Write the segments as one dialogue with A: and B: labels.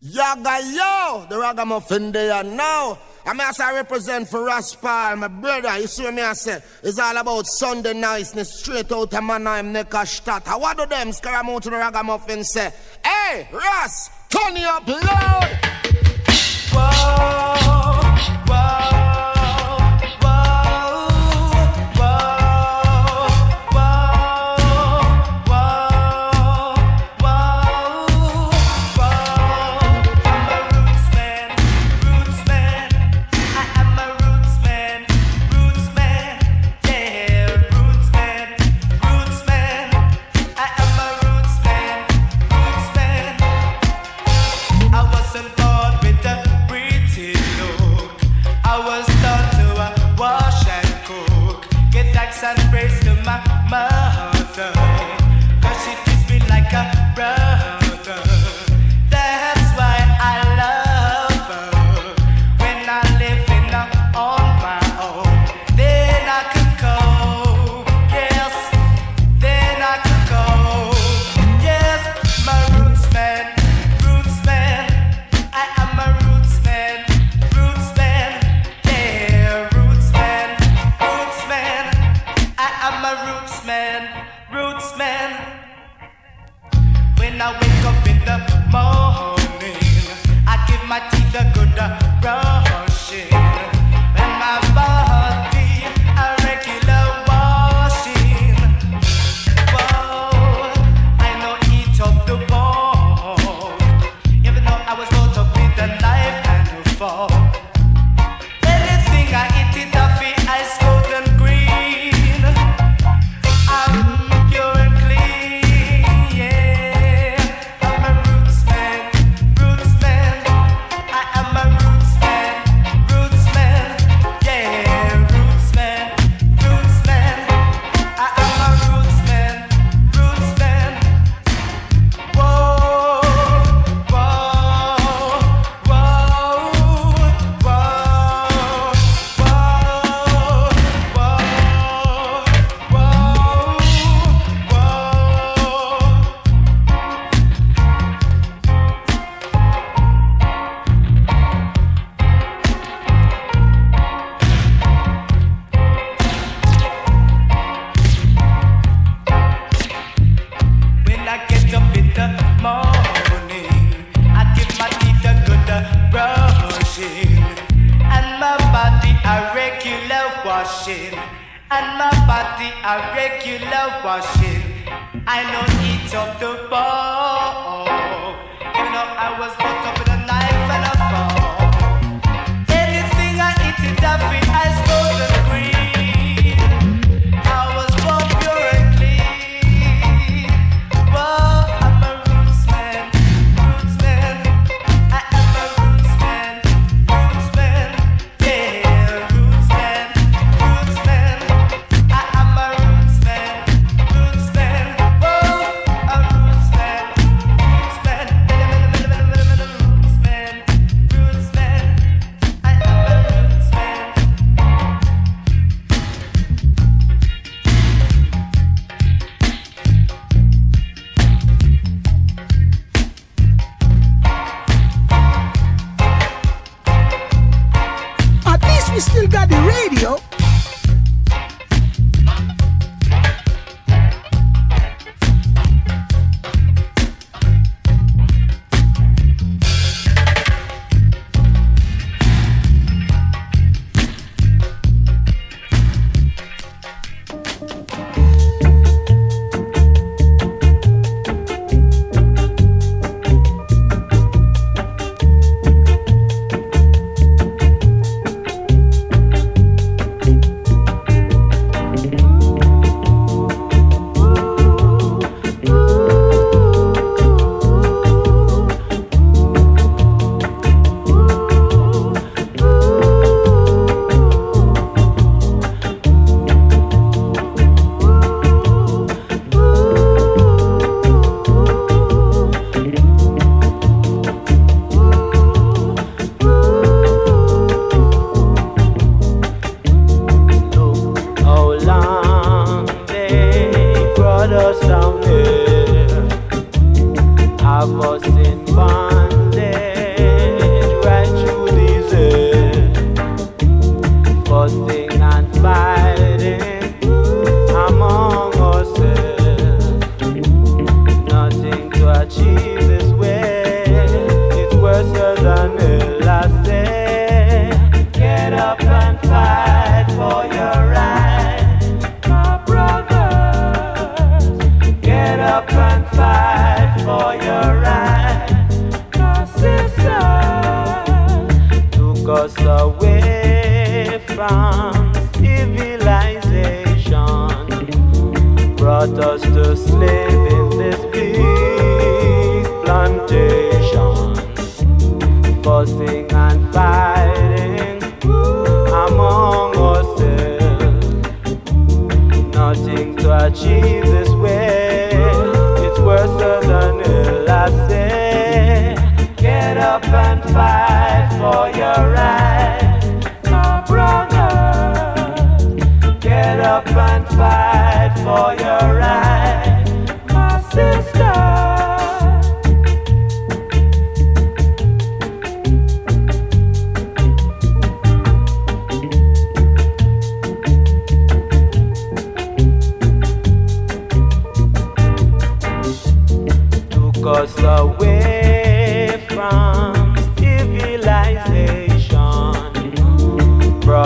A: Yaga yo, the ragamuffin there now. I mean, as I represent for Ras Paul, my brother, you see me I say, it's all about Sunday niceness, straight out of my name, Neckarstadt. What do them to the ragamuffin say? Hey, Ras, turn you up loud! Whoa.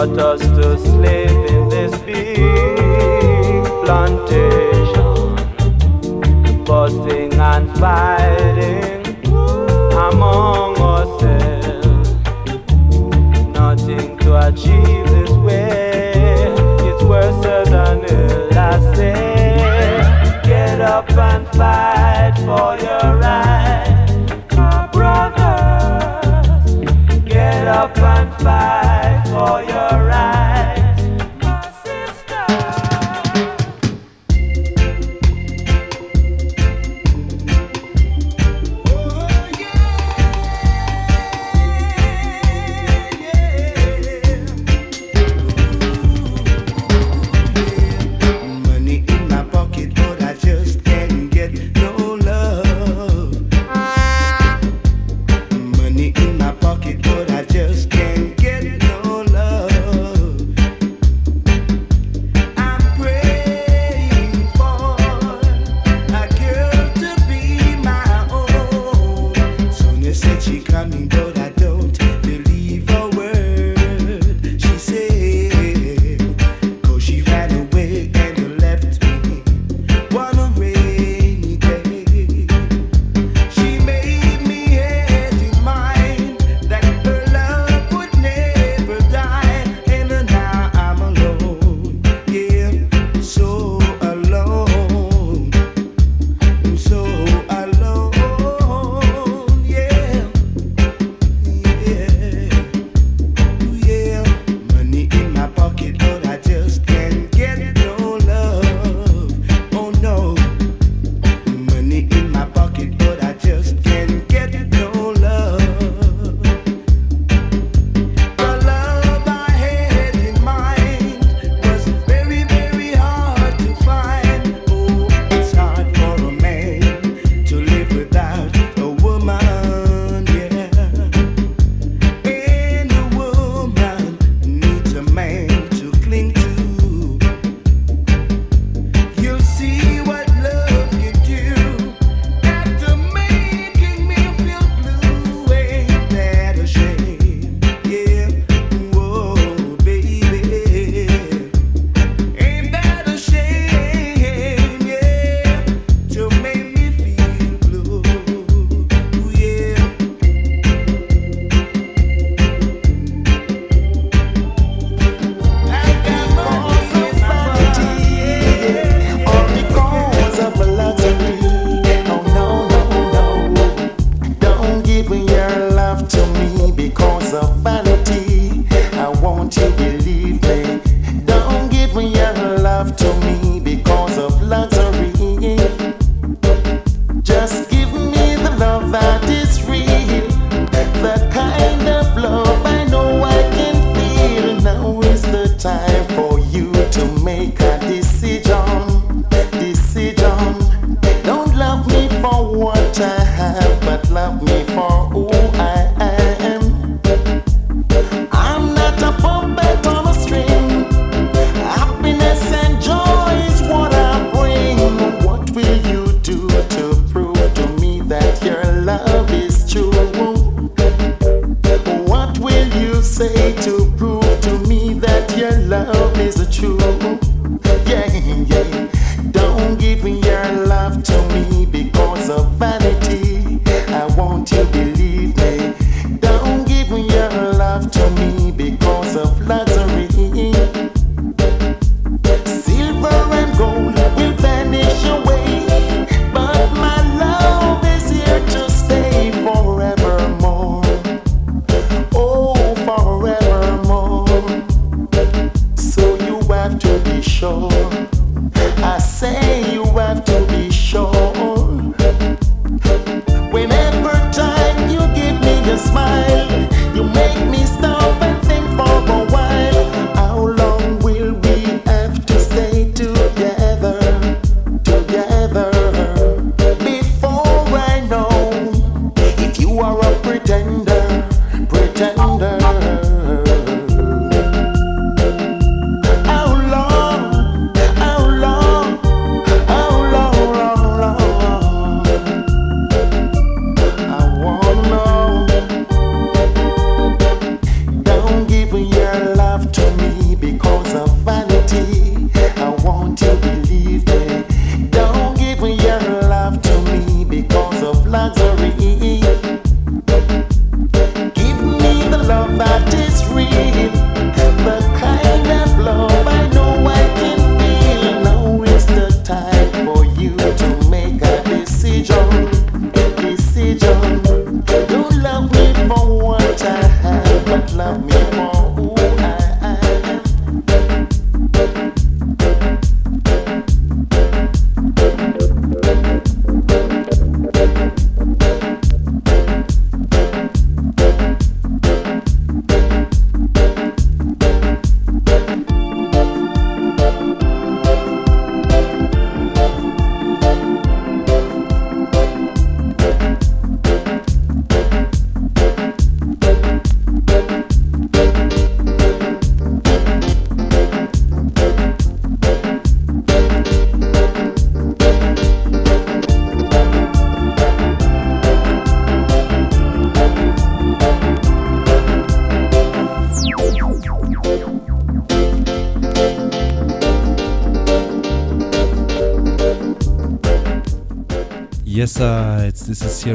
B: brought us to slave in this big plantation, busting and fighting.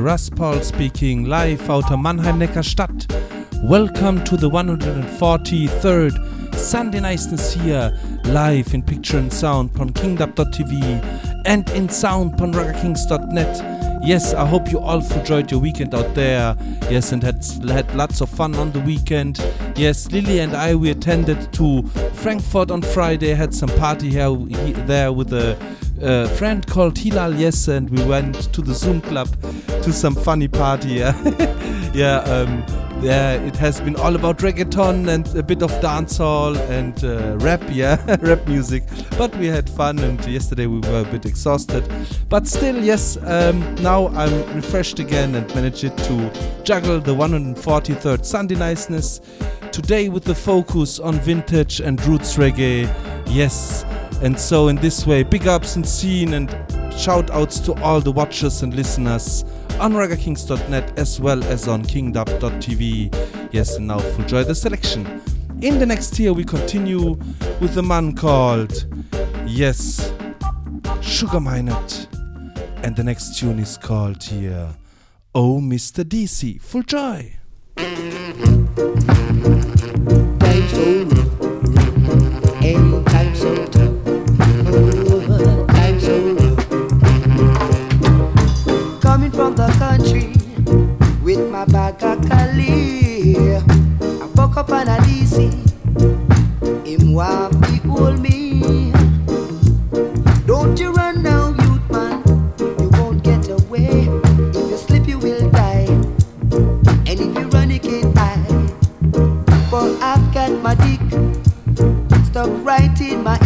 B: Ras Paul speaking live out of Mannheim Neckarstadt. Welcome to the 143rd Sunday Niceness here, live in picture and sound on kingdub.tv and in sound on ragakings.net. Yes, I hope you all enjoyed your weekend out there. Yes, and had, had lots of fun on the weekend. Yes, Lily and I we attended to Frankfurt on Friday, had some party here there with a a friend called Hilal Yes, and we went to the Zoom Club to some funny party. Yeah, yeah, um, yeah. It has been all about reggaeton and a bit of dancehall and uh, rap. Yeah, rap music. But we had fun, and yesterday we were a bit exhausted. But still, yes. Um, now I'm refreshed again and managed to juggle the 143rd Sunday niceness today with the focus on vintage and roots reggae. Yes. And so, in this way, big ups and scene and shout outs to all the watchers and listeners on RaggaKings.net as well as on KingDub.tv. Yes, and now enjoy the selection. In the next tier, we continue with a man called, yes, Sugar Minott. And the next tune is called here, Oh Mr. DC. Full joy.
C: Bag of Cali. I woke up on a DC. Him want to hold me. Don't you run now, youth man. You won't get away. If you slip, you will die. And if you run, you can't hide. For I've got my dick stuck right in my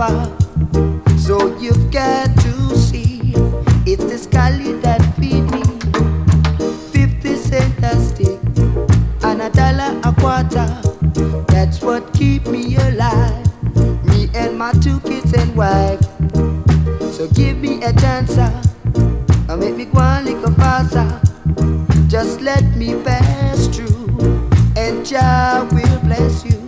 C: suffer. So you've got to see it's the scully that feed me. 50 cent a stick and a dollar a quarter. That's what keep me alive. Me and my two kids and wife. So give me a chance and make me go a little faster. Just let me pass through and Jah will bless you.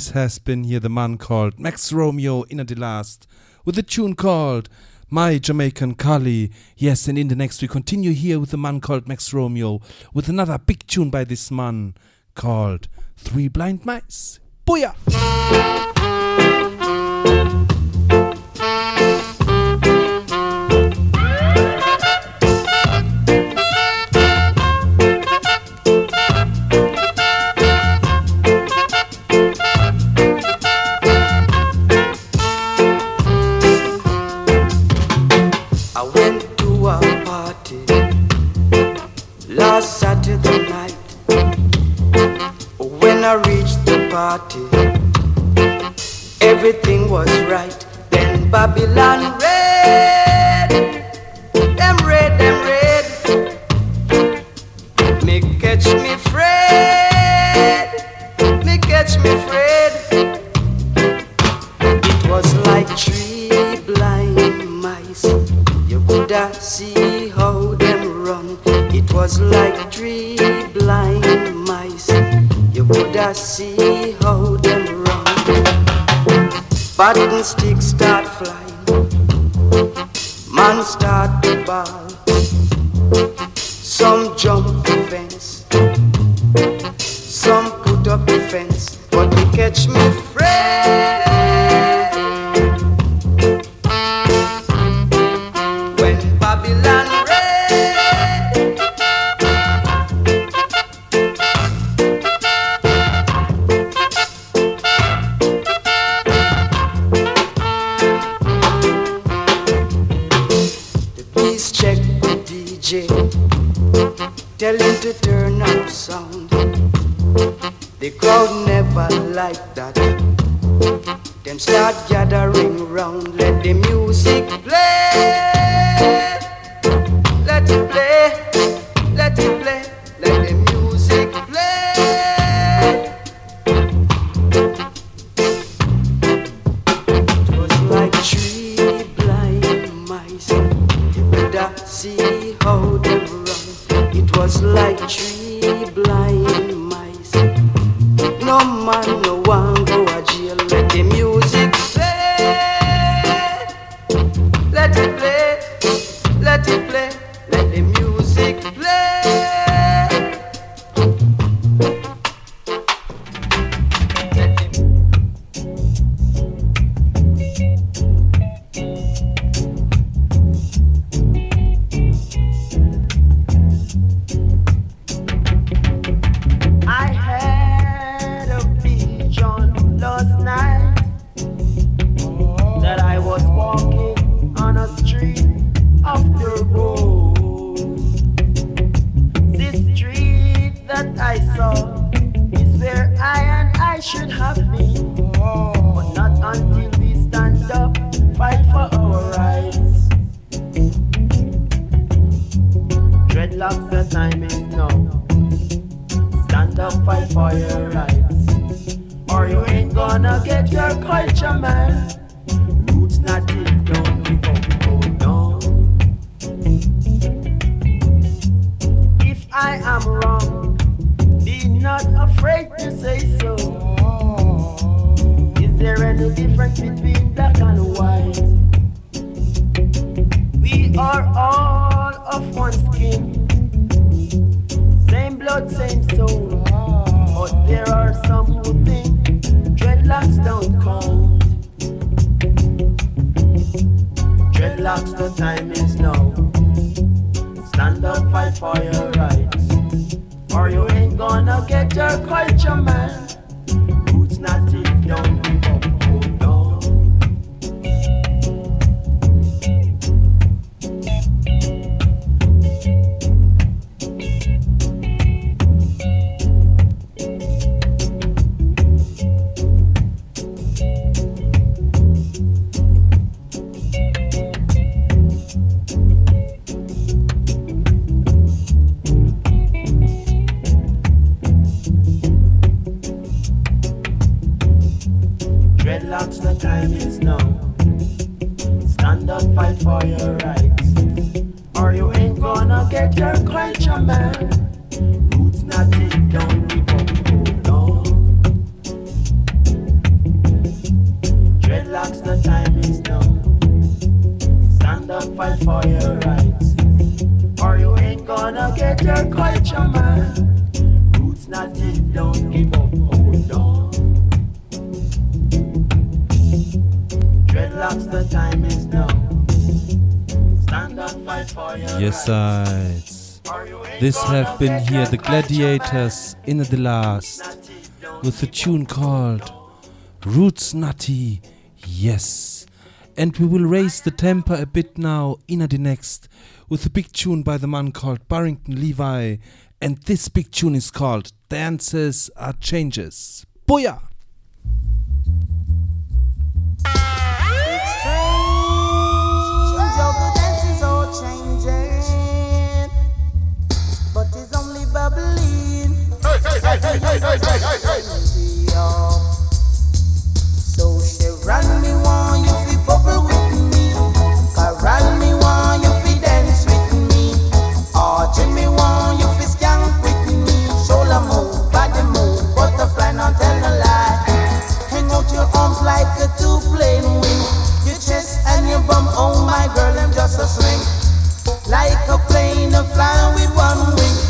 B: This has been here the man called Max Romeo in the last with a tune called My Jamaican Kali. Yes, and in the next we continue here with the man called Max Romeo with another big tune by this man called Three Blind Mice. Booyah! Been here the Gladiators in the last with a tune called Roots Natty. Yes. And we will raise the temper a bit now in the next with a big tune by the man called Barrington Levy. And this big tune is called Dances Are Changes. Booyah!
D: So she ran me one, you be bubble with me. Ran me one, you be dance with me. Oh, Jimmy one, you be skank with me. Shoulder move, body move, butterfly, not tell a lie. Hang out your arms like a two-plane wing. Your chest and your bum, oh my girl, I'm just a swing. Like a plane, a fly with one wing.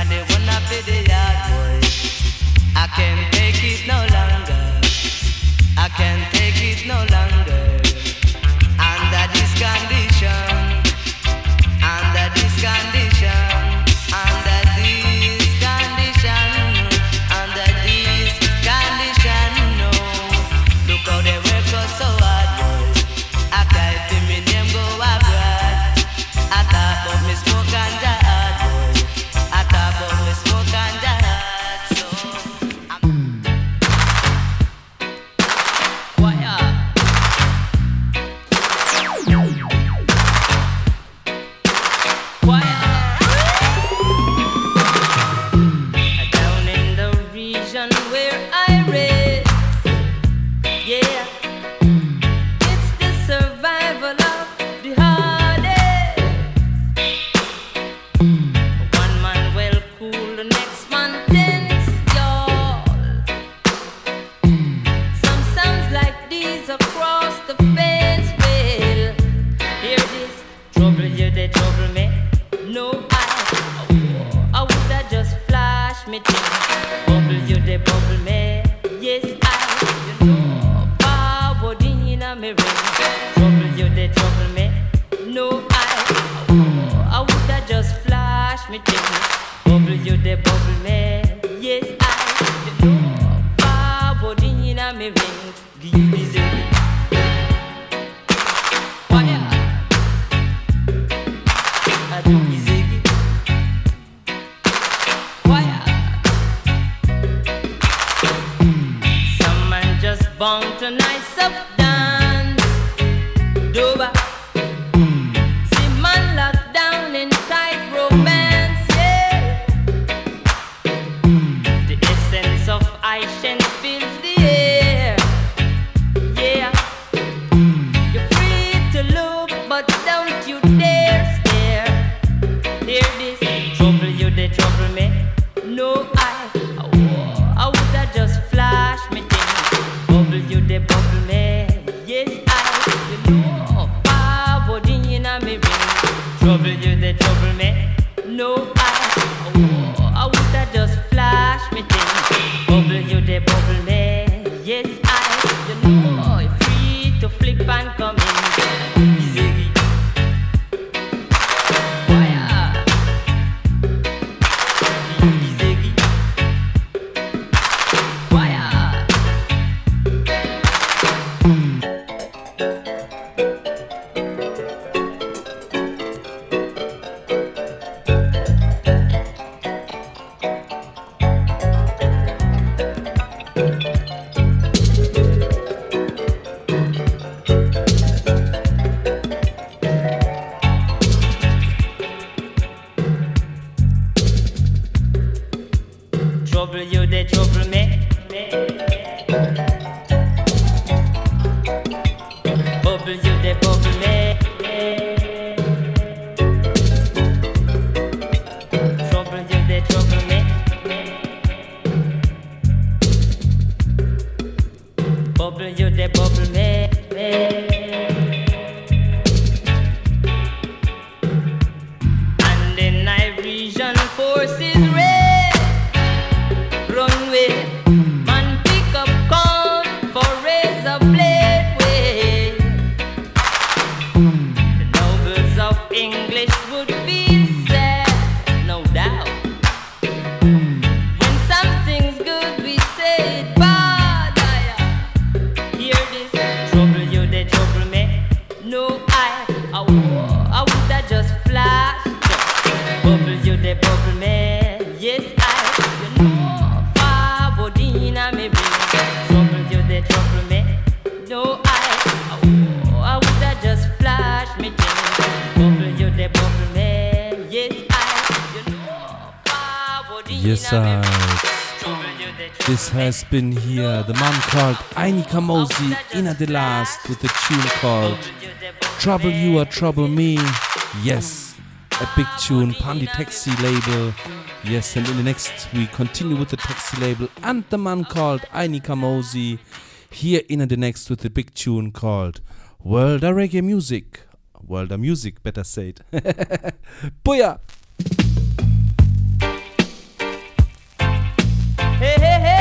D: Somebody wanna
B: be the yard boy. I can't take it. In the last with the tune called Trouble You or Trouble Me. Yes, a big tune, Pandi Taxi label. Yes, and in the next we continue with the Taxi label and the man called Ini Kamoze. Here in the next with the big tune called World of Reggae Music. World of Music, better said. Booyah!
E: I love the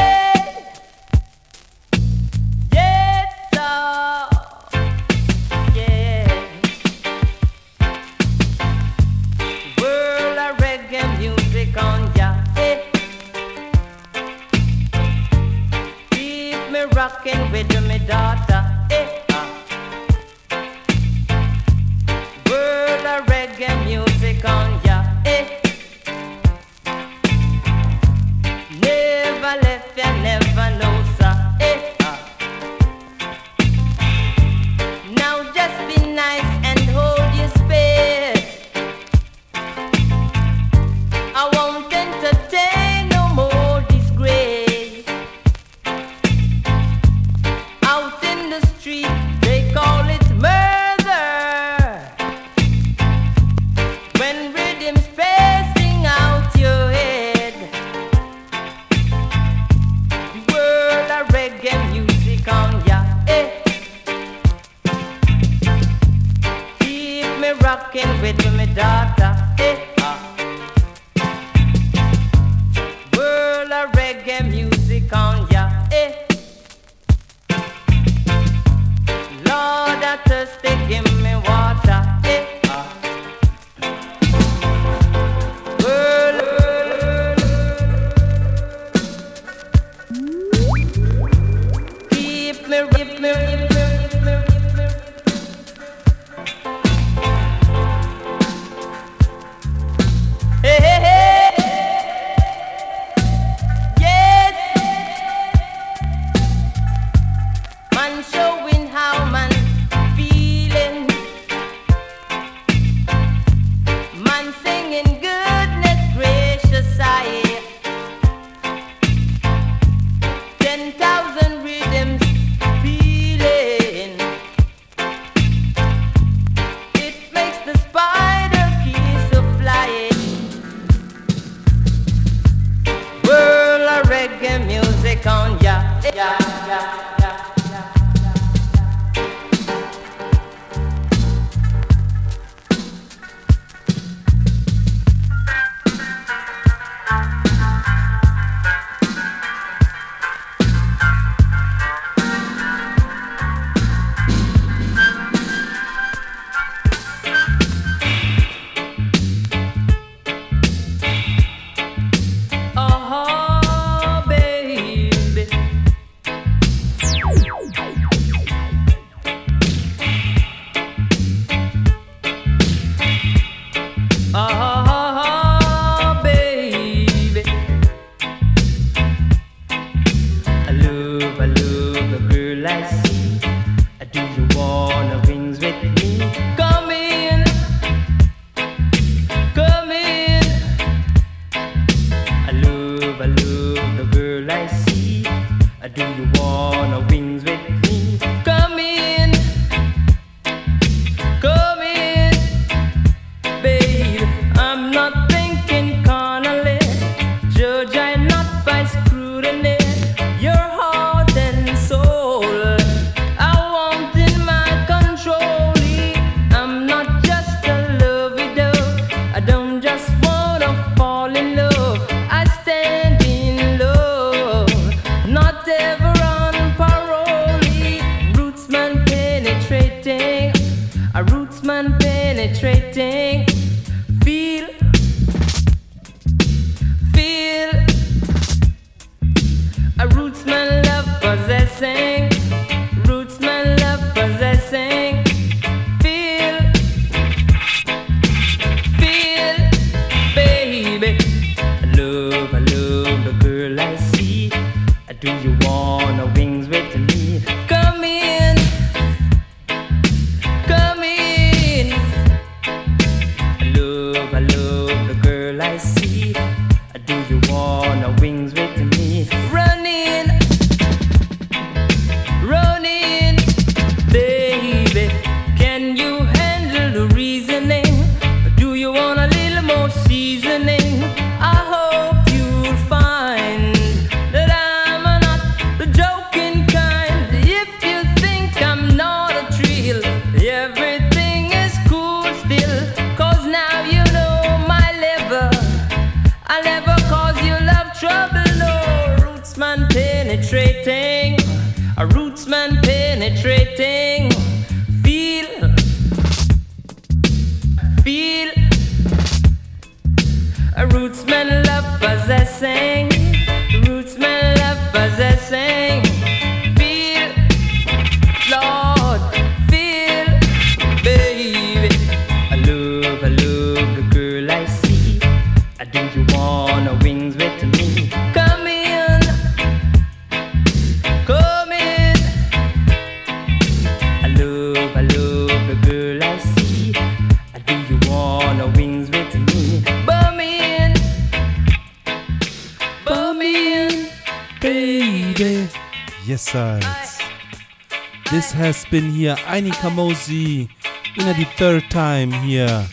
B: here, Ini Kamoze, in the third time here.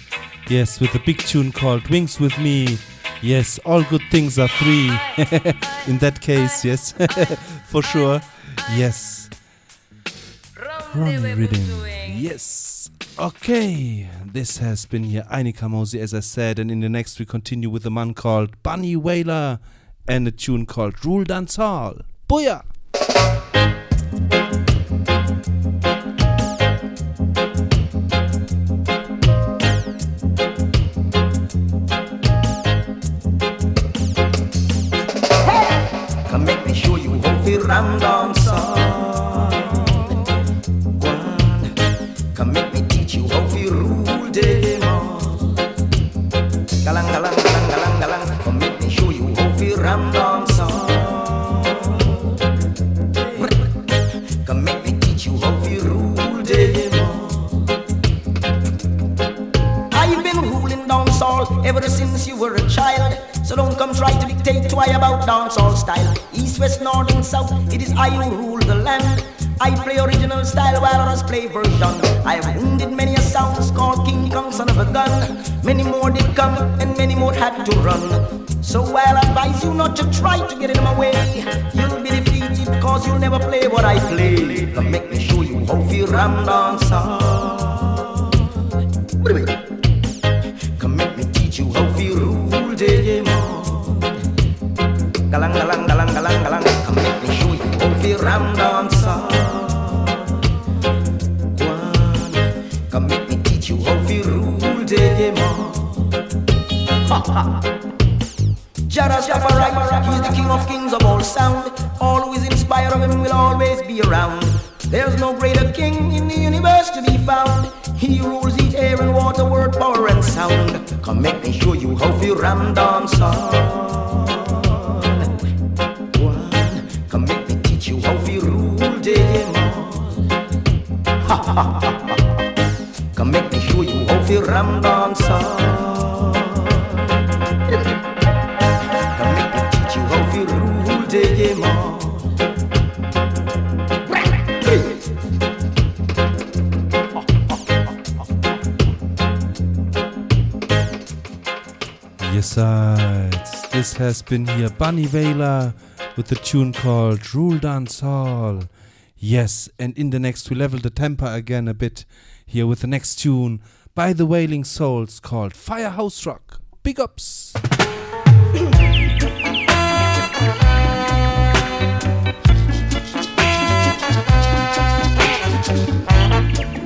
B: Yes, with a big tune called Wings with Me. Yes, all good things are three. in that case, yes, for sure. Yes. Wrong reading. Yes. Okay, this has been here Ini Kamoze, as I said, and in the next we continue with a man called Bunny Wailer and a tune called Rule Dance Hall. Booyah!
E: I play original style while others play version. I have wounded many a sounds called King Kong, son of a gun. Many more did come, and many more had to run. So while I advise you not to try to get in my way, you'll be defeated cause you'll never play what I play. Come make me show you how to ram dance. Jara Rastafari, he's the king of kings of all sound. Always inspired of him will always be around. There's no greater king in the universe to be found. He rules the air and water, word, power, and sound. Come make me show you how to ram dance. Come make me teach you how to rule them all. Come make me show you how to
B: ram dance. This has been here Bunny Wailer with the tune called Rule Dance Hall. Yes, and in the next we level the temper again a bit here with the next tune by the Wailing Souls called Firehouse Rock. Big ups!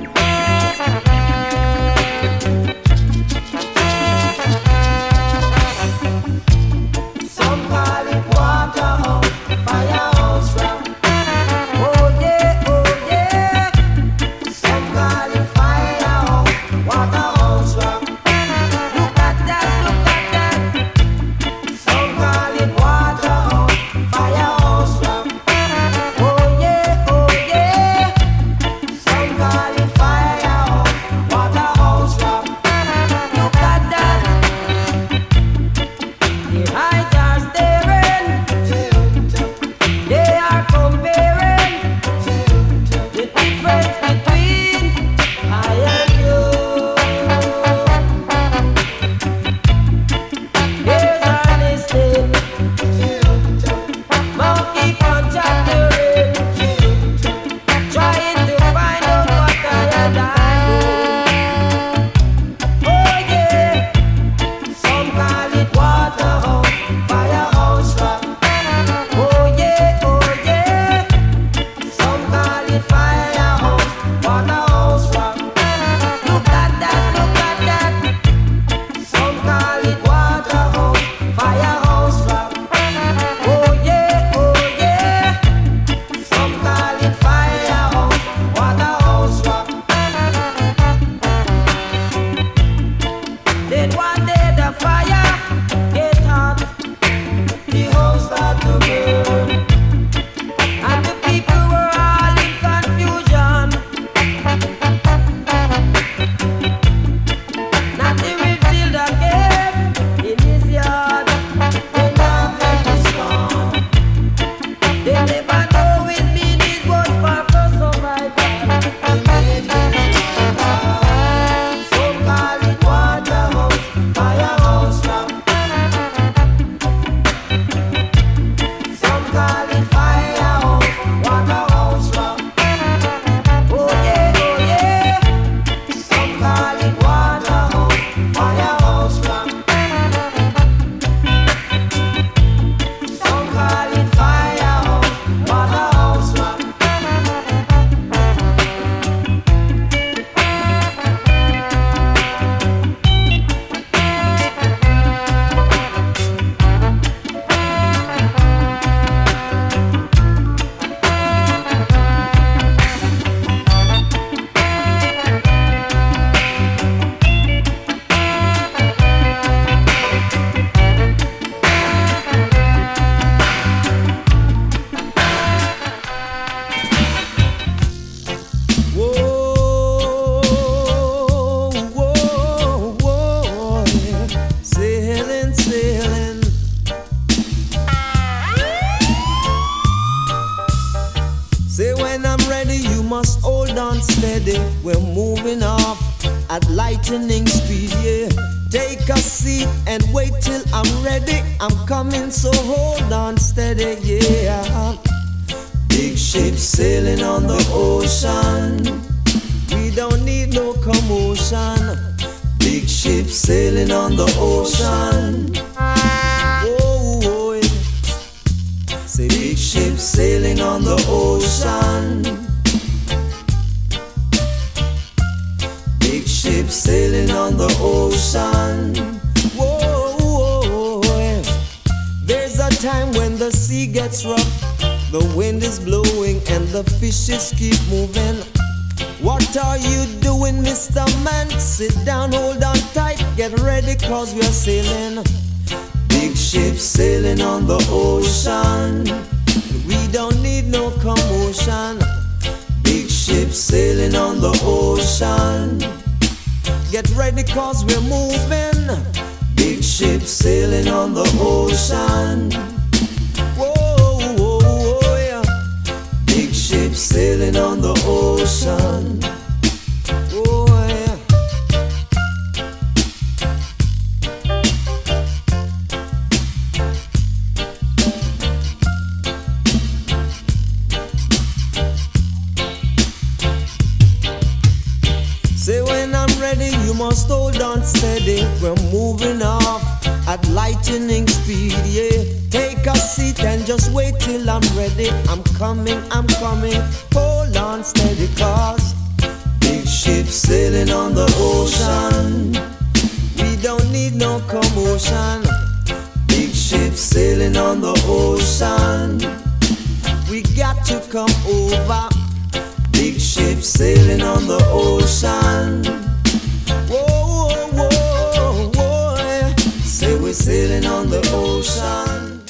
B: we're sailing on the ocean.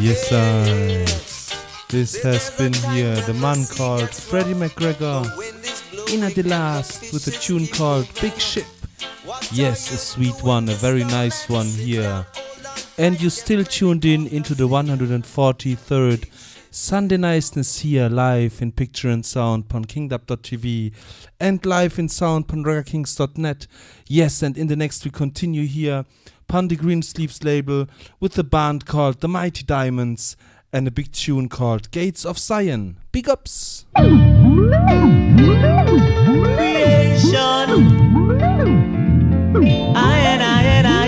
B: Yes, sir. This has been here. The man called Freddie McGregor. In at the last with a tune called Big Ship. Yes, a sweet one, a very nice one here. And you still tuned in into the 143rd Sunday Niceness here live in picture and sound on kingdub.tv and live in sound on ragakings.net. Yes, and in the next we continue here Pondy Greensleeves label with a band called The Mighty Diamonds and a big tune called Gates of Zion. Big ups! Creation. I and I and I.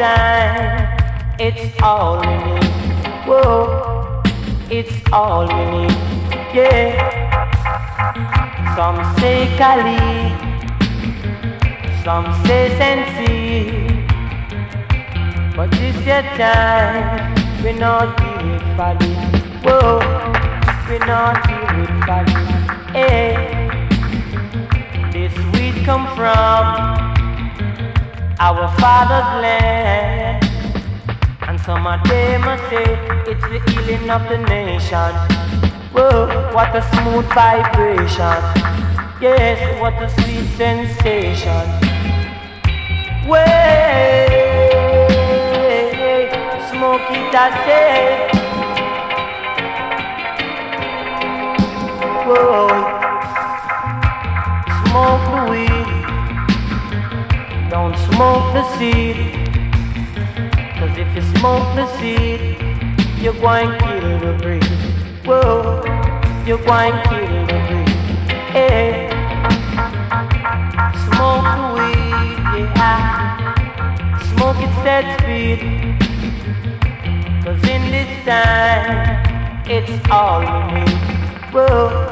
B: time. It's all we need. Whoa, it's all we need. Yeah. Some say Kali, some say Sensi. But it's your time, we not deal with body. Whoa, we not deal with body. Hey, this weed come from our father's land. And some of them say it's the
F: healing of the nation. Whoa, what a smooth vibration. Yes, what a sweet sensation. Way, smoke it, I say. Whoa. smoke the seed, cause if you smoke the seed, you're going to kill the breed. Whoa, you're going to
G: kill the breed. Hey, smoke the weed, yeah. Smoke it set speed, cause in this time, it's all you need. Whoa,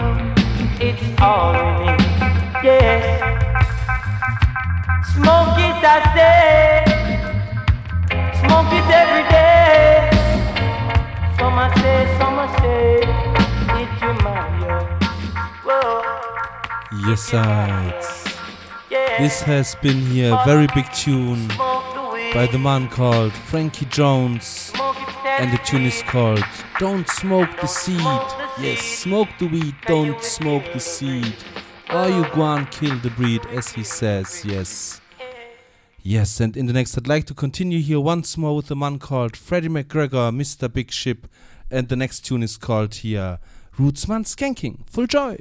G: it's all you need. Yeah. Smoke it, I say. Smoke it every day. Some I say, some I say. It remind you. Whoa.
H: Yes, right. This has been here a very big tune by the man called Frankie Jones, and the tune is called Don't Smoke the Seed. Yes, smoke the weed, don't smoke the seed. Or you go and kill the breed, as he says, yes. Yes, and in the next, I'd like to continue here once more with a man called Freddie McGregor, Mr. Big Ship, and the next tune is called here Rootsman Skanking. Full joy.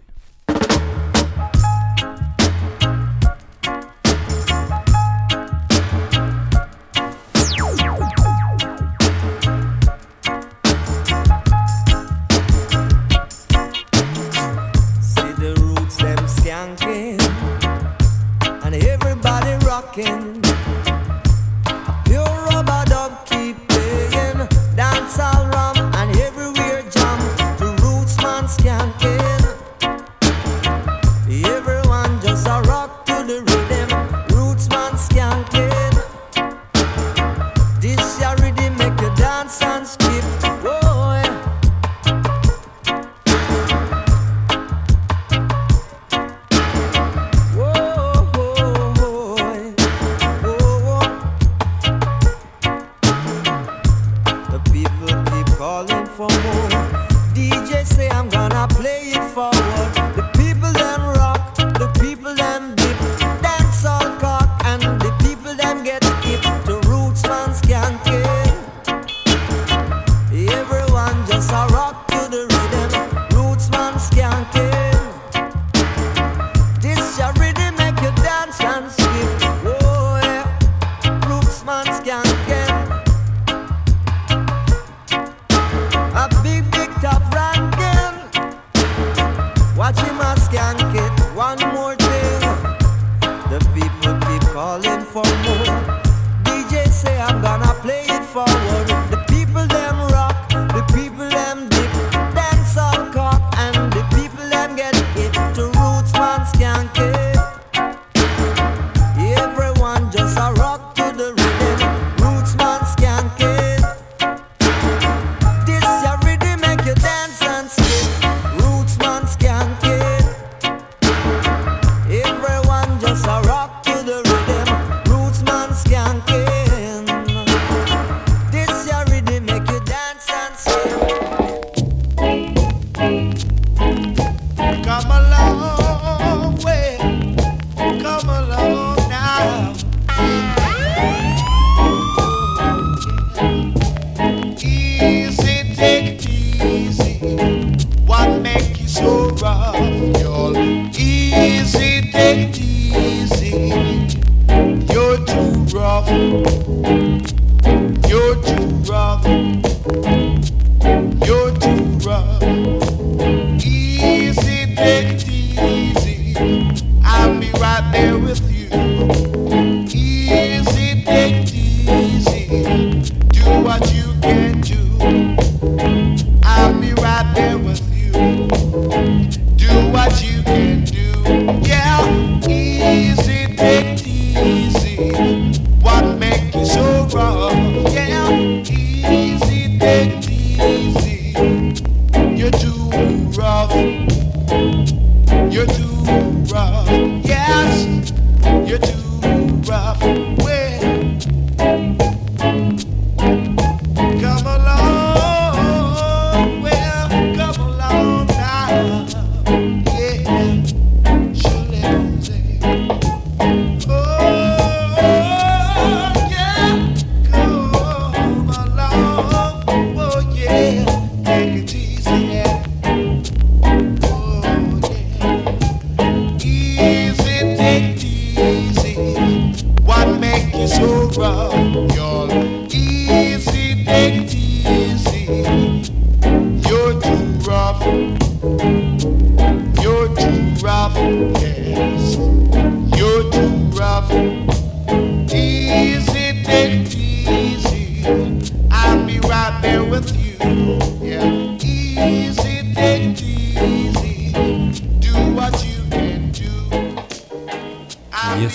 B: DJ say I'm gonna play it for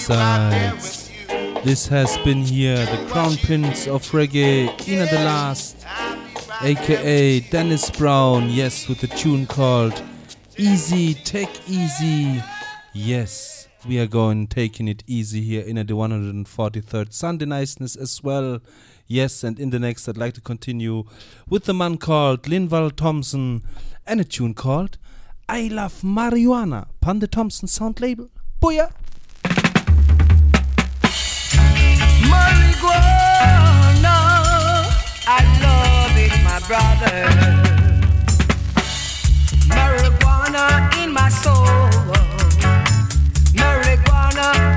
B: This has been here the crown prince of reggae, Ina the Last, aka Dennis Brown, yes, with a tune called Easy, Take Easy. Yes, we are going taking it easy here in the 143rd Sunday Niceness as well. Yes, and in the next, I'd like to continue with the man called Linval Thompson and a tune called I Love Marijuana, Panda Thompson sound label. Booyah!
I: Marijuana, I love it, my brother. Marijuana in my soul. Marijuana.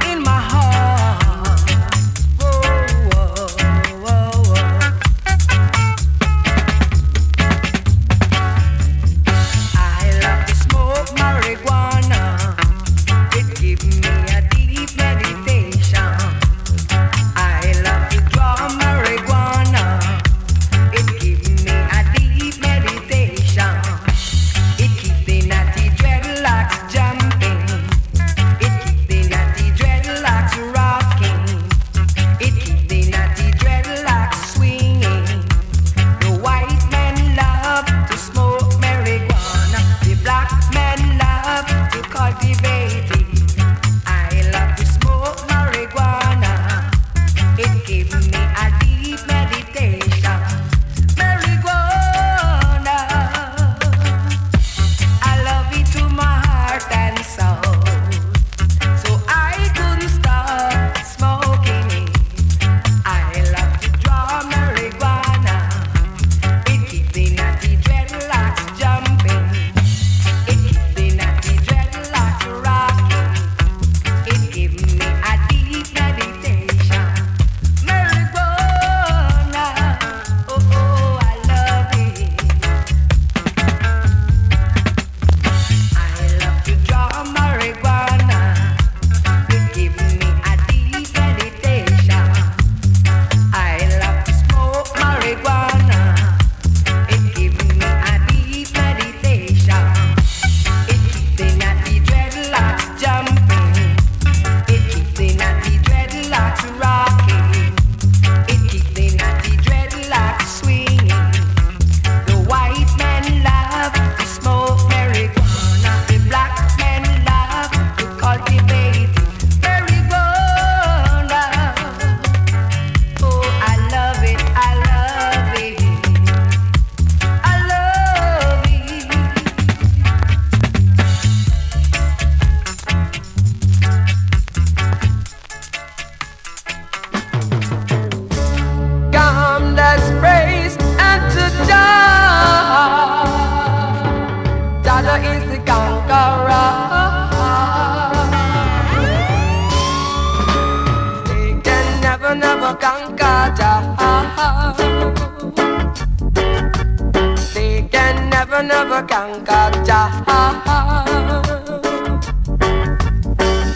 I: Ganga Jah.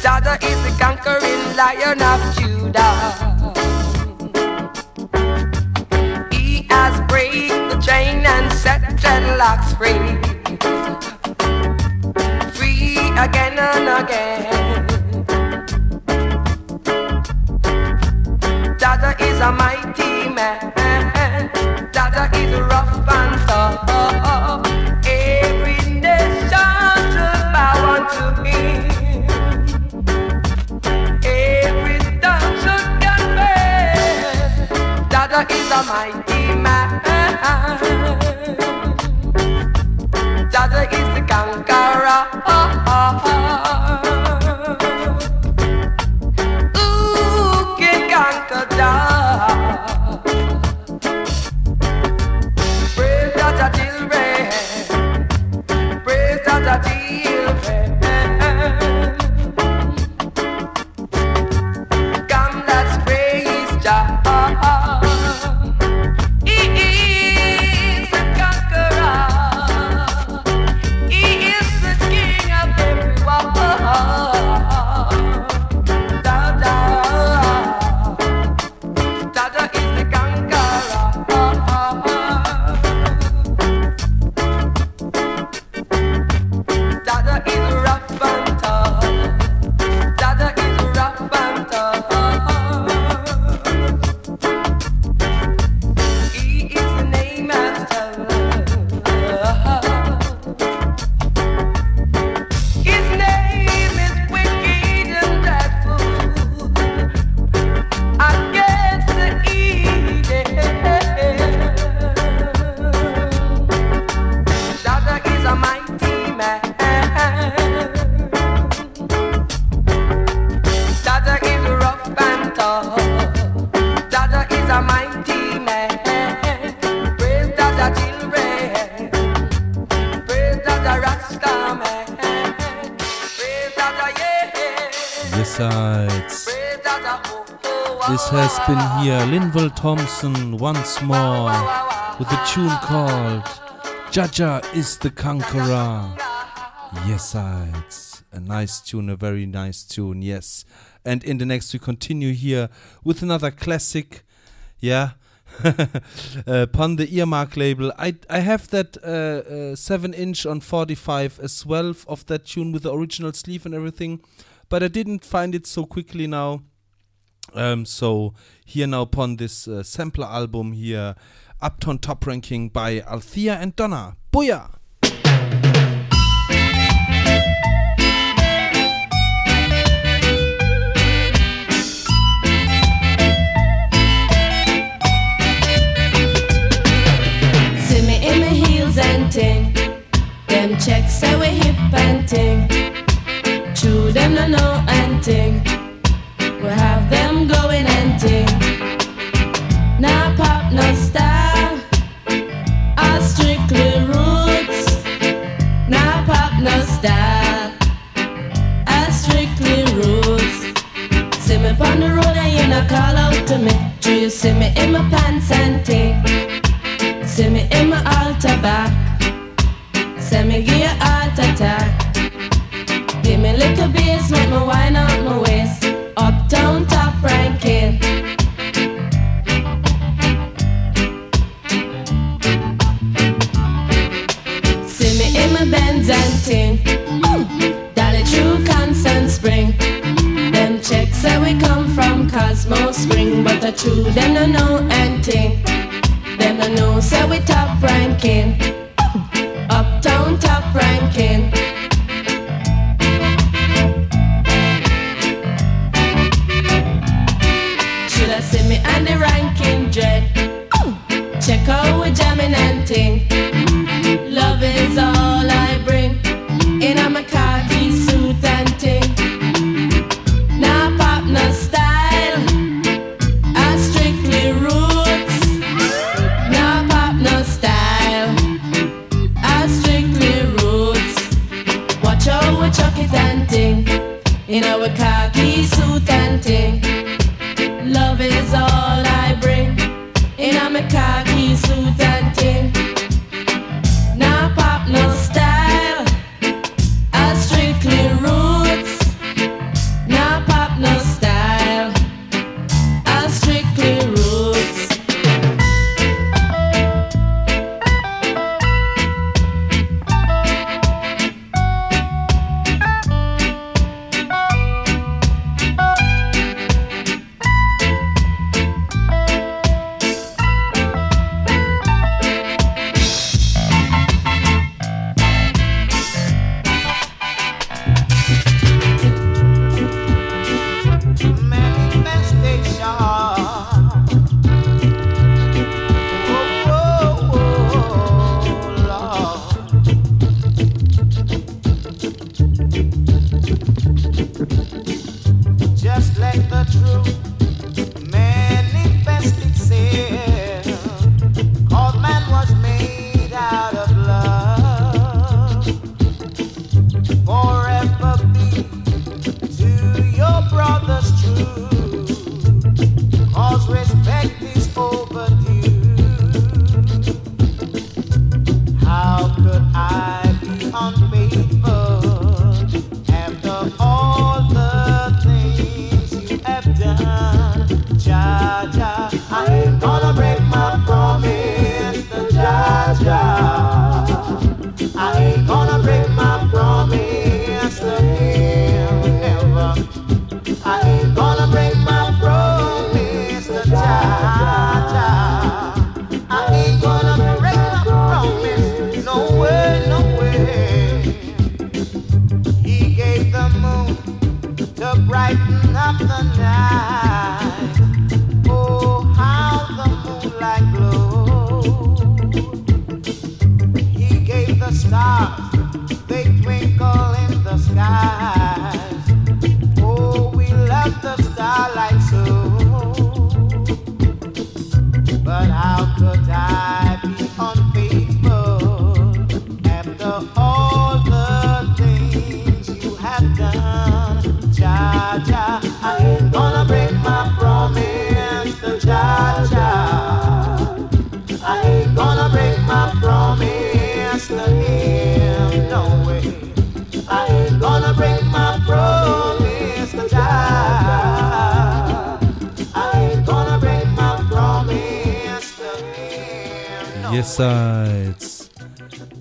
I: Jah is the conquering lion of Judah. He has break the chain and set dreadlocks free. Free again and again. Jah is a mighty
B: 干嘛 Thompson once more with a tune called Jah Jah is the Conqueror. Yes, it's A nice tune, a very nice tune, yes. And in the next, we continue here with another classic. Yeah. upon the earmark label i i have that uh, uh, 7 inch on 45 as well of that tune with the original sleeve and everything but i didn't find it so quickly now um, so here now upon this uh, sampler album here uptown top ranking by althea and donna booyah
J: See me in my heels and ting. Them checks say we hip and ting. True them no know and ting. Call out to me. Do you see me in my pants and ting? See me in my altar back. Say me give you heart attack. Give me little bass, make me wine out my waist. Cosmo Spring, but the true them no know and ting. Them I know say we top ranking Uptown top ranking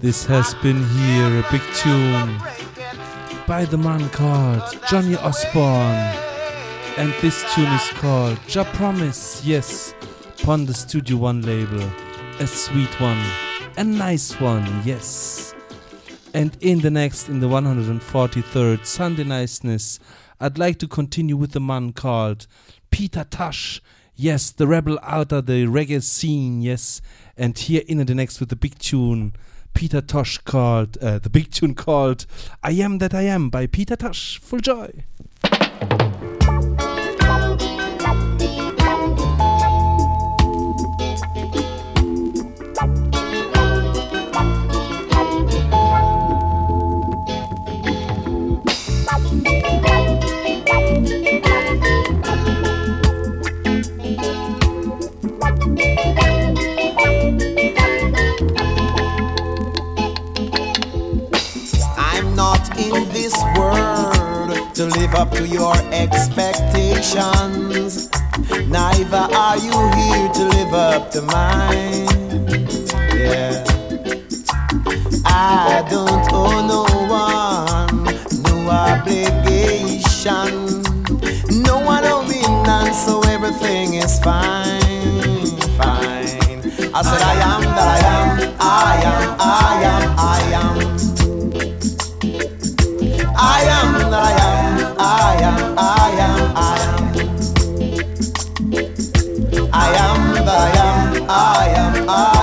B: This has been here a big tune by the man called Johnny Osbourne. And this tune is called Jah Promise, yes, upon the Studio One label. A sweet one, a nice one, yes. And in the next, in the 143rd Sunday Niceness, I'd like to continue with the man called Peter Tosh. Yes, the rebel out of the reggae scene, yes. And here in the next with the big tune, Peter Tosh called, uh, the big tune called I Am That I Am by Peter Tosh. Full joy.
D: To live up to your expectations. Neither are you here to live up to mine. Yeah. I don't owe no one, no obligation. No one owe me none, so everything is fine, fine. I said I am that I am, I am, I am, I am. I am that I am, am, I am, I am. I am I am, I am, I am,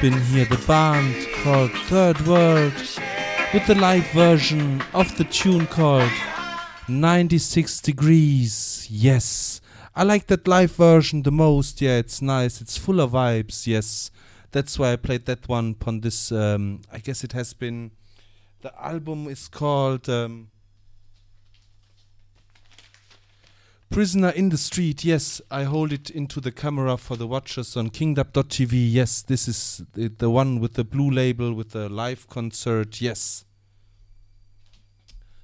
B: been here the band called Third World with the live version of the tune called 96 Degrees. Yes, I like that live version the most. Yeah, it's nice. It's full of vibes. Yes, that's why I played that one upon this. Um, I guess it has been. The album is called. Um, Prisoner in the Street, yes, I hold it into the camera for the watchers on kingdom.tv. Yes, this is the, the one with the blue label with the live concert. Yes.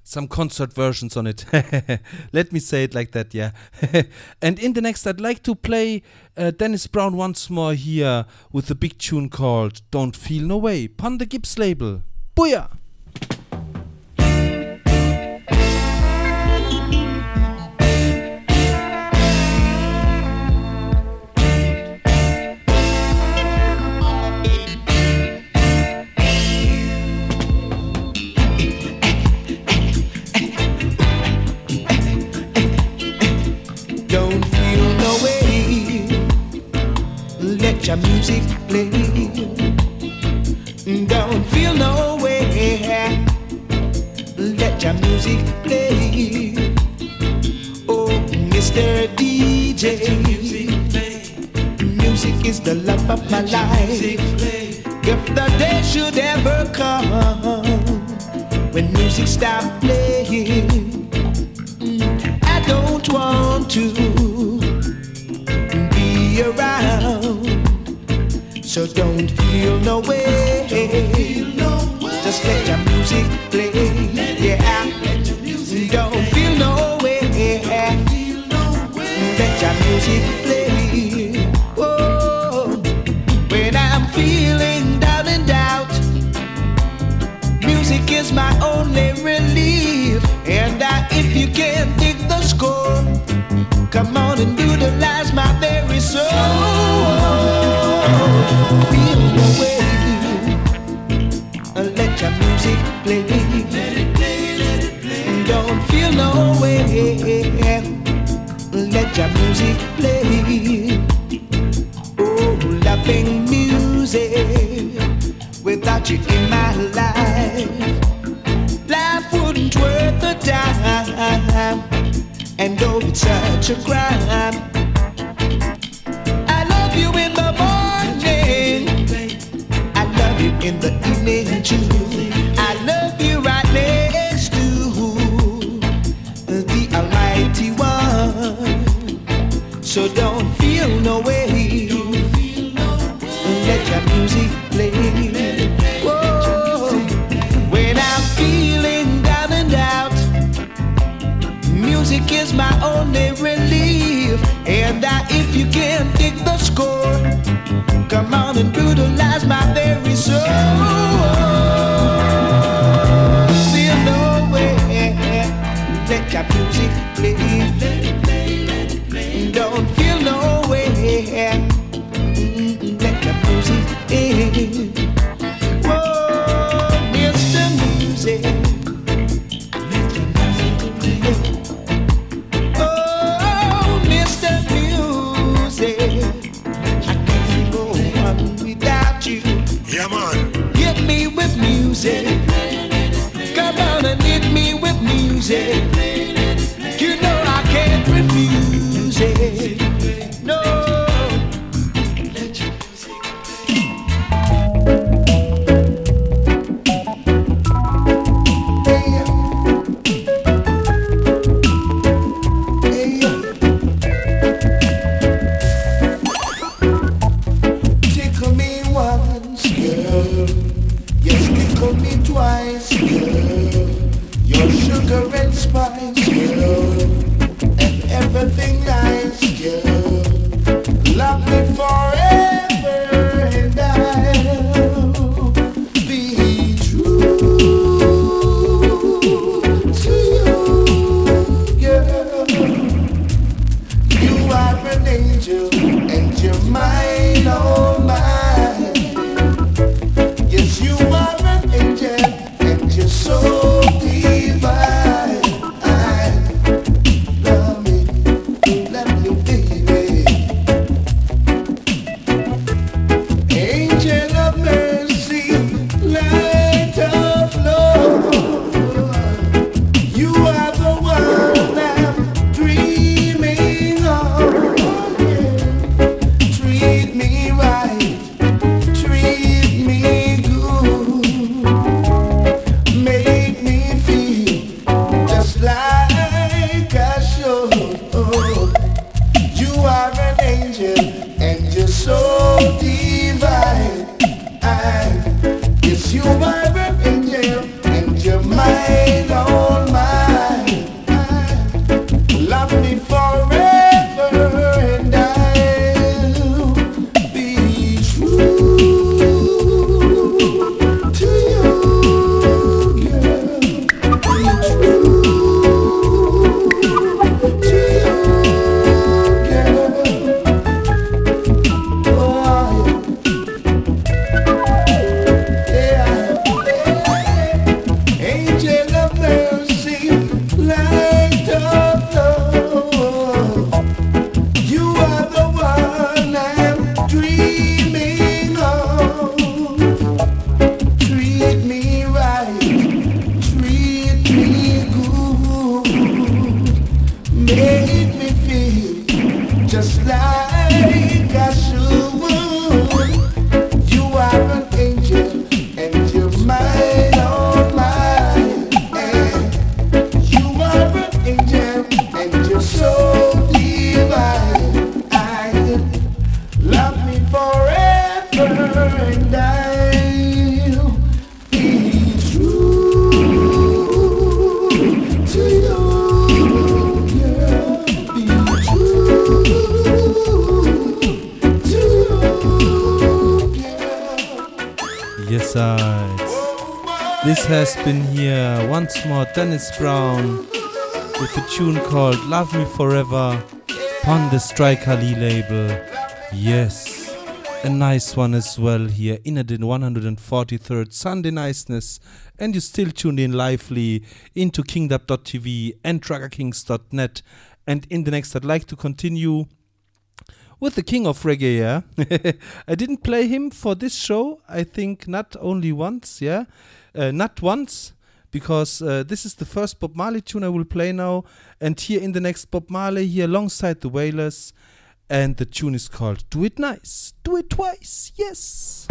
B: Some concert versions on it. Let me say it like that, yeah. and in the next, I'd like to play uh, Dennis Brown once more here with a big tune called Don't Feel No Way, the Gibbs label. Booyah!
D: Let your music play. Don't feel no way. Let your music play. Oh, Mr. DJ. Music is the love of my life. If the day should ever come when music stop playing, I don't want to So don't feel no way. Feel no way. Just let your music play. Let yeah. Let music don't play. feel no way. Don't feel no way. Let your music play. Oh, when I'm feeling down and out, music is my only relief. And I, if you can't. music play. Oh, loving music. Without you
K: in my
D: life, life wouldn't worth a dime. And
L: oh,
H: it's such a crime. Dennis Brown with a tune called Love Me Forever on the Striker Lee label. Yes, a nice one as well here in the 143rd Sunday Niceness. And you still tuned in lively into kingdub.tv and reggaekings.net.
B: And in the next, I'd like to continue with the king of reggae, yeah. I didn't play him for this show, I think not only once, yeah. Uh, not once, because uh, this is the first Bob Marley tune I will play now. And here in the next Bob Marley, here alongside the Wailers. And the tune is called Do It Nice, Do It Twice, yes.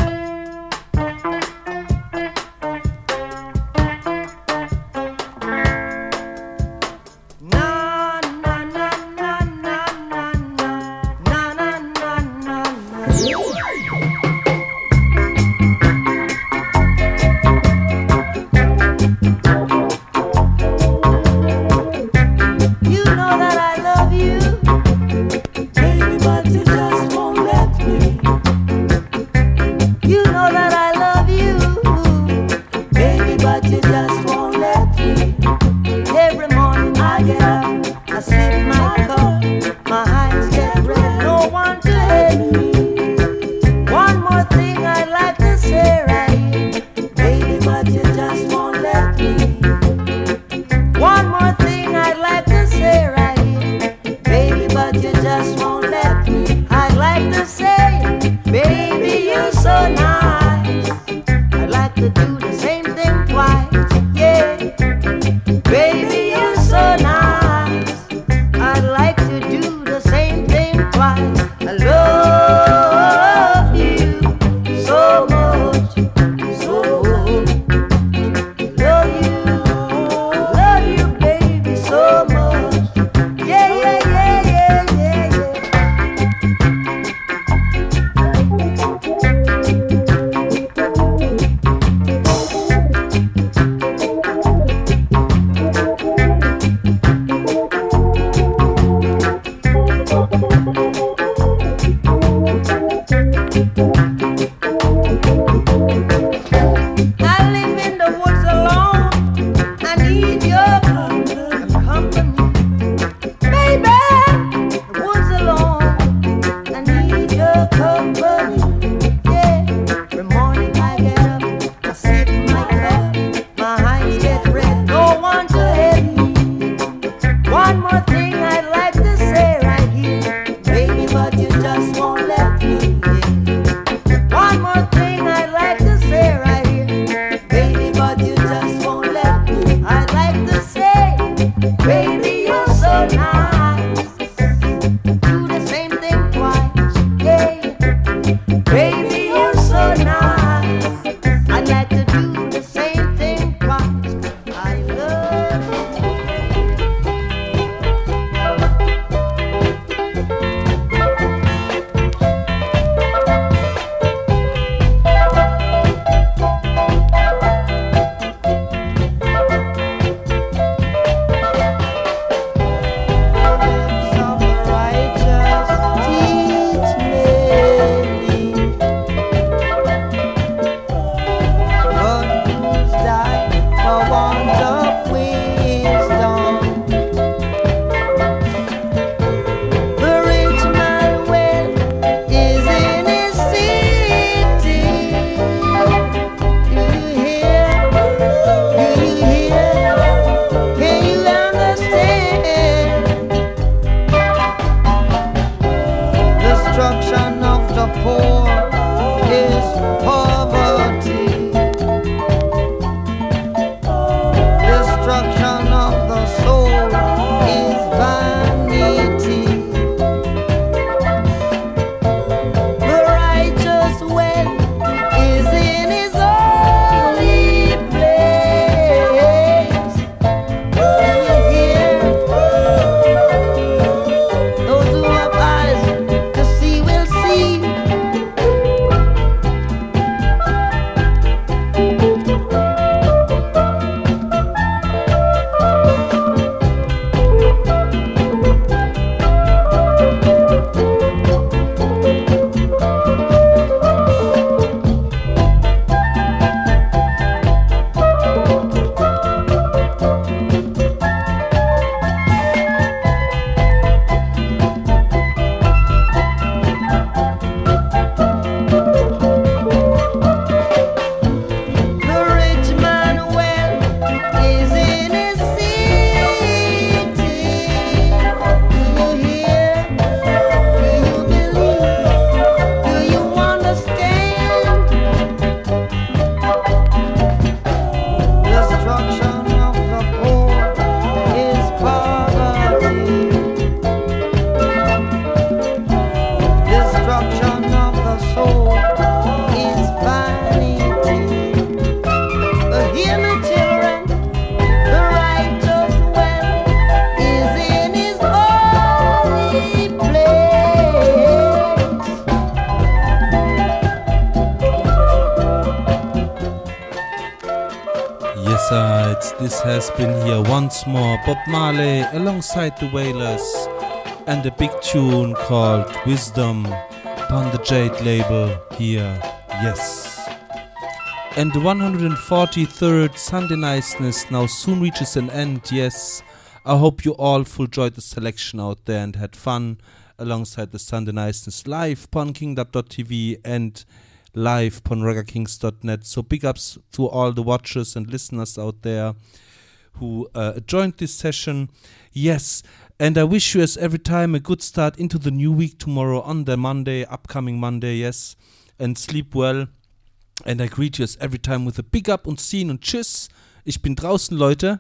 B: Bob Marley alongside the Wailers and a big tune called Wisdom upon the Jade label here. Yes. And the 143rd Sunday Niceness now soon reaches an end. Yes. I hope you all enjoyed the selection out there and had fun alongside the Sunday Niceness live on kingdub.tv and live on reggaekings.net. So big ups to all the watchers and listeners out there who uh, joined this session. Yes, and I wish you as every time a good start into the new week tomorrow on the Monday, upcoming Monday, yes. And sleep well. And I greet you as every time with a big up und sehen und tschüss. Ich bin draußen, Leute.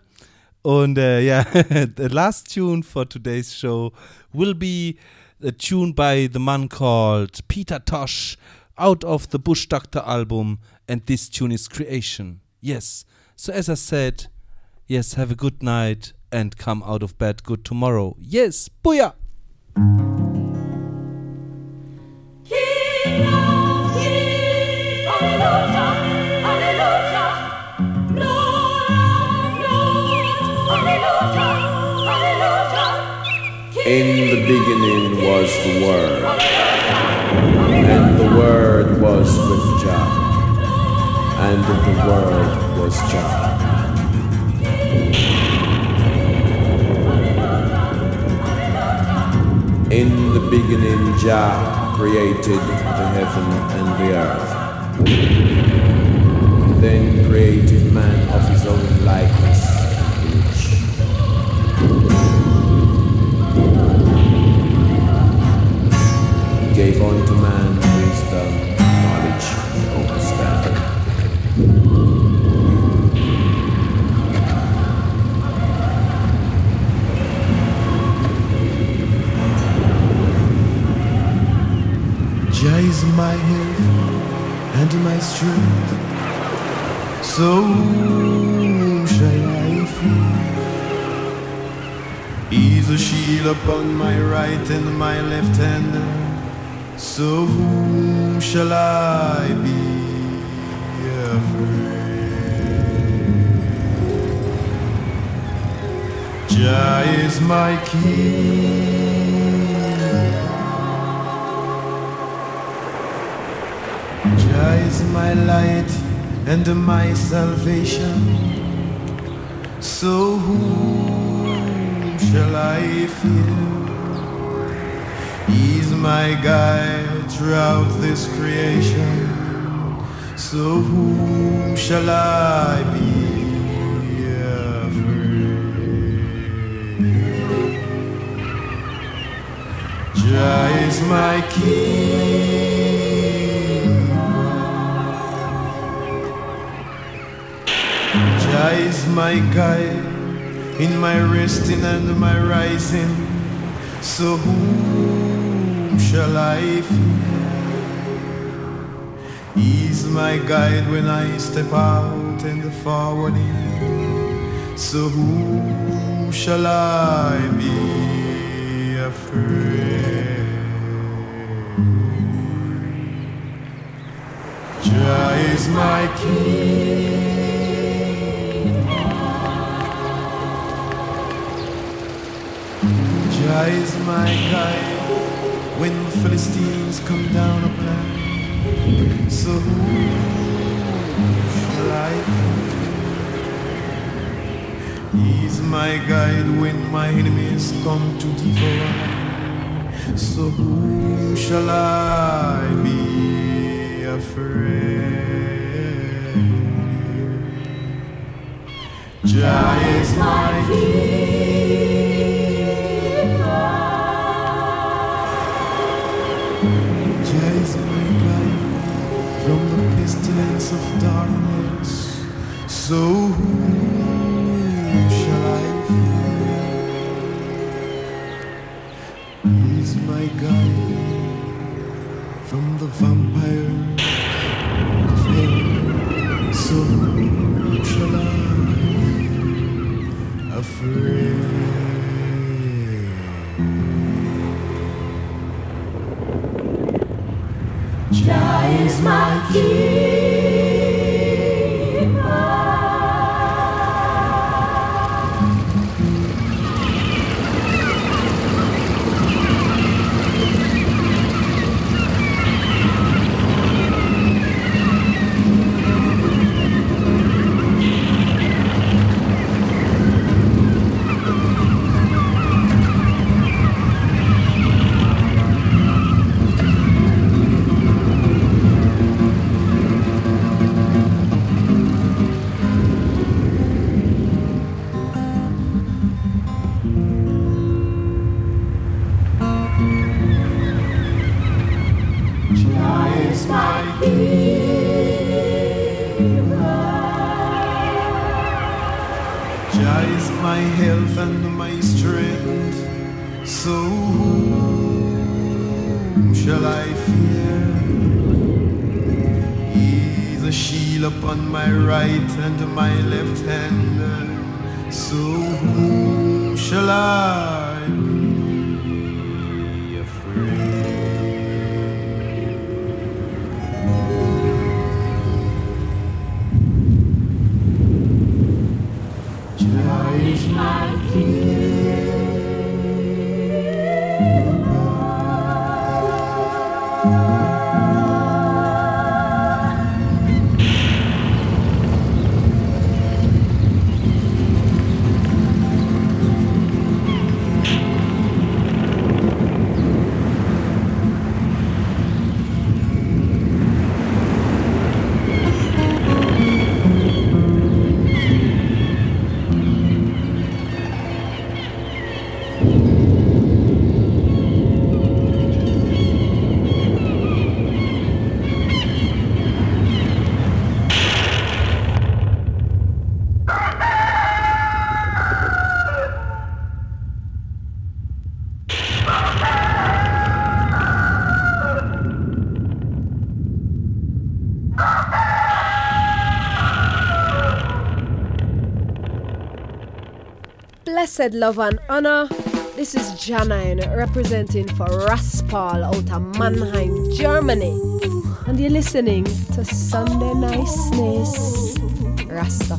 B: Und uh, yeah, the last tune for today's show will be a tune by the man called Peter Tosh out of the Bush Doctor album, and this tune is Creation. Yes. So, as I said, yes, have a good night and come out of bed good tomorrow. Yes, booyah!
M: In the beginning was the Word, and the Word was with God, and the Word was Jah. In the beginning, Jah created the heaven and the earth. Then created man of his own likeness. Gave unto man
N: my health and my strength. So shall I fear? He's a shield upon my right and my left hand. So whom shall I be afraid? Jah is my king. My light and my salvation. So whom shall I fear? He's my guide throughout this creation. So whom shall I be? Jah is my king. My guide in my resting and my rising. So whom shall I fear? He's my guide when I step out in the forwarding. So whom shall I be afraid? Jah is my king. Is my guide when the Philistines come down upon us. So whom shall I fear? He's my guide when my enemies come to devour. Me So whom shall I be afraid? Jah is my king. Of darkness. So whom shall I fear? He's my guide from the vampire of hell. So whom shall I afraid?
O: Jah is my keeper.
P: Blessed love and honor. This is Janine representing for Ras Paul out of Mannheim, Germany. And you're listening to Sunday Niceness. Rastafari